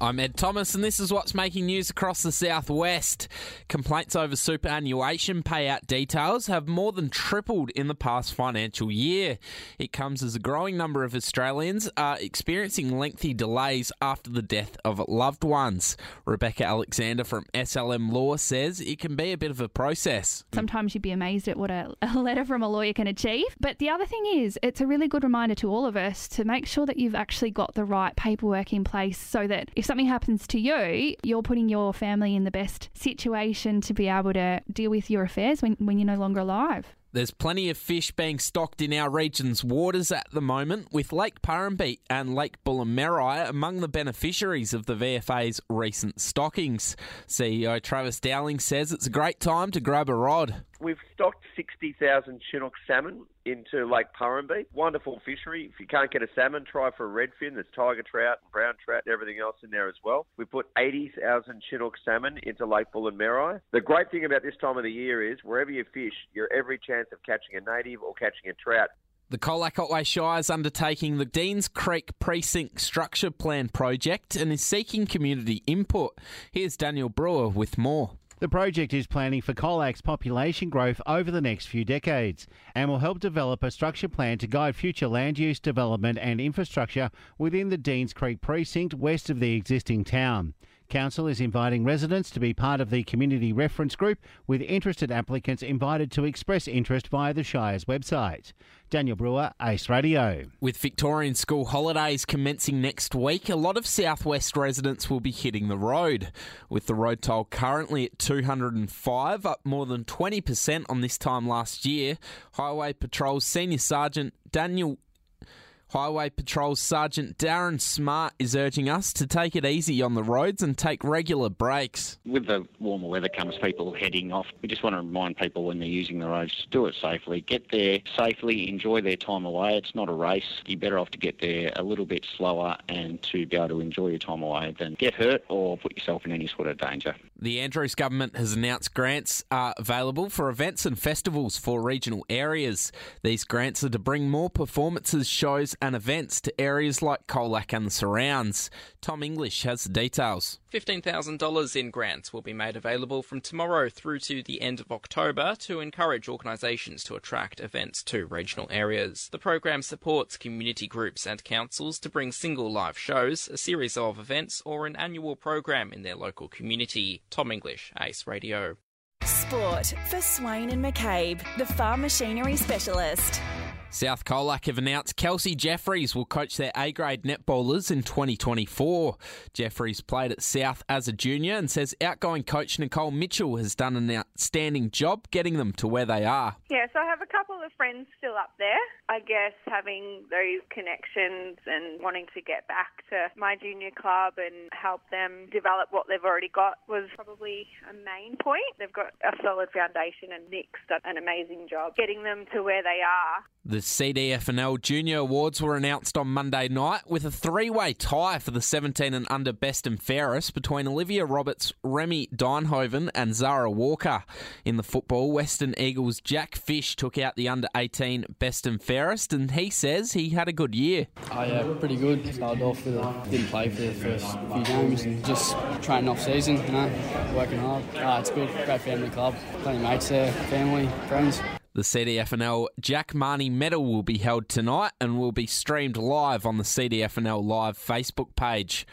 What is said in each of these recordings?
I'm Ed Thomas, and this is what's making news across the southwest. Complaints over superannuation payout details have more than tripled in the past financial year. It comes as a growing number of Australians are experiencing lengthy delays after the death of loved ones. Rebecca Alexander from SLM Law says it can be a bit of a process. Sometimes you'd be amazed at what a, letter from a lawyer can achieve. But the other thing is, it's a really good reminder to all of us to make sure that you've actually got the right paperwork in place so that if something happens to you, you're putting your family in the best situation to be able to deal with your affairs when, when you're no longer alive. There's plenty of fish being stocked in our region's waters at the moment, with Lake Purrumbete and Lake Bullen Merri among the beneficiaries of the VFA's recent stockings. CEO Travis Dowling says it's a great time to grab a rod. We've stocked 60,000 Chinook salmon into Lake Purrumbete. Wonderful fishery. If you can't get a salmon, try for a redfin. There's tiger trout and brown trout and everything else in there as well. We put 80,000 Chinook salmon into Lake Bullen Merri. The great thing about this time of the year is wherever you fish, you're every chance of catching a native or catching a trout. The Colac Otway Shire is undertaking the Deans Creek Precinct Structure Plan project and is seeking community input. Here's Daniel Brewer with more. The project is planning for Colac's population growth over the next few decades and will help develop a structure plan to guide future land use, development and infrastructure within the Deans Creek precinct west of the existing town. Council is inviting residents to be part of the community reference group, with interested applicants invited to express interest via the Shire's website. Daniel Brewer, Ace Radio. With Victorian school holidays commencing next week, a lot of southwest residents will be hitting the road. With the road toll currently at 205, up more than 20% on this time last year, Highway Patrol's Senior Sergeant Daniel Highway Patrol Sergeant Darren Smart is urging us to take it easy on the roads and take regular breaks. With the warmer weather comes people heading off. We just want to remind people when they're using the roads to do it safely. Get there safely, enjoy their time away. It's not a race. You're better off to get there a little bit slower and to be able to enjoy your time away than get hurt or put yourself in any sort of danger. The Andrews government has announced grants are available for events and festivals for regional areas. These grants are to bring more performances, shows, and events to areas like Colac and the surrounds. Tom English has the details. $15,000 in grants will be made available from tomorrow through to the end of October to encourage organisations to attract events to regional areas. The program supports community groups and councils to bring single live shows, a series of events, or an annual program in their local community. Tom English, Ace Radio. Sport for Swain and McCabe, the farm machinery specialist. South Colac have announced Kelsey Jeffries will coach their A grade netballers in 2024. Jeffries played at South as a junior and says outgoing coach Nicole Mitchell has done an outstanding job getting them to where they are. Yeah, so I have a couple of friends still up there. I guess having those connections and wanting to get back to my junior club and help them develop what they've already got was probably a main point. They've got a solid foundation and Nick's done an amazing job getting them to where they are. The CDFNL Junior Awards were announced on Monday night with a three way tie for the 17 and under best and fairest between Olivia Roberts, Remy Deinhoven, and Zara Walker. In the football, Western Eagles Jack Fish took out the under 18 best and fairest, and he says he had a good year. Oh, yeah, pretty good. Started off with a, didn't play for the first few games and just training off season, you know, working hard. Uh, it's good, great family club, plenty of mates there, family, friends. The CDFNL Jack Mahony Medal will be held tonight and will be streamed live on the CDFNL Live Facebook page.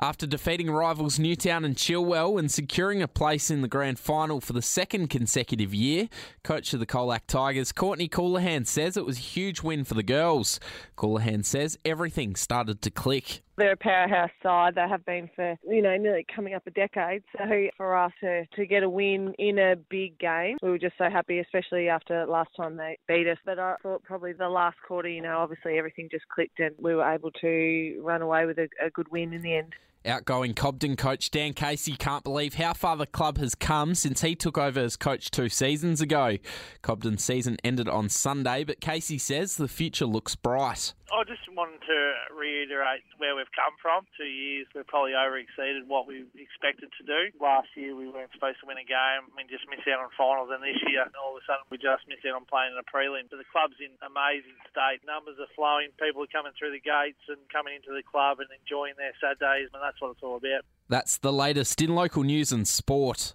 After defeating rivals Newtown and Chilwell and securing a place in the grand final for the second consecutive year, coach of the Colac Tigers, Courtney Coulahan, says it was a huge win for the girls. Coulahan says everything started to click. They're a powerhouse side. They have been for, you know, nearly coming up a decade. So for us to, to get a win in a big game, we were just so happy, especially after last time they beat us. But I thought probably the last quarter, you know, obviously everything just clicked and we were able to run away with a, a good win in the end. Outgoing Cobden coach Dan Casey can't believe how far the club has come since he took over as coach two seasons ago. Cobden's season ended on Sunday, but Casey says the future looks bright. I just wanted to reiterate where we've come from. Two years, we've probably over exceeded what we expected to do. Last year, we weren't supposed to win a game. We just missed out on finals, and this year, all of a sudden, we just missed out on playing in a prelim. So the club's in amazing state. Numbers are flowing. People are coming through the gates and coming into the club and enjoying their Saturdays, and that's what it's all about. That's the latest in local news and sport.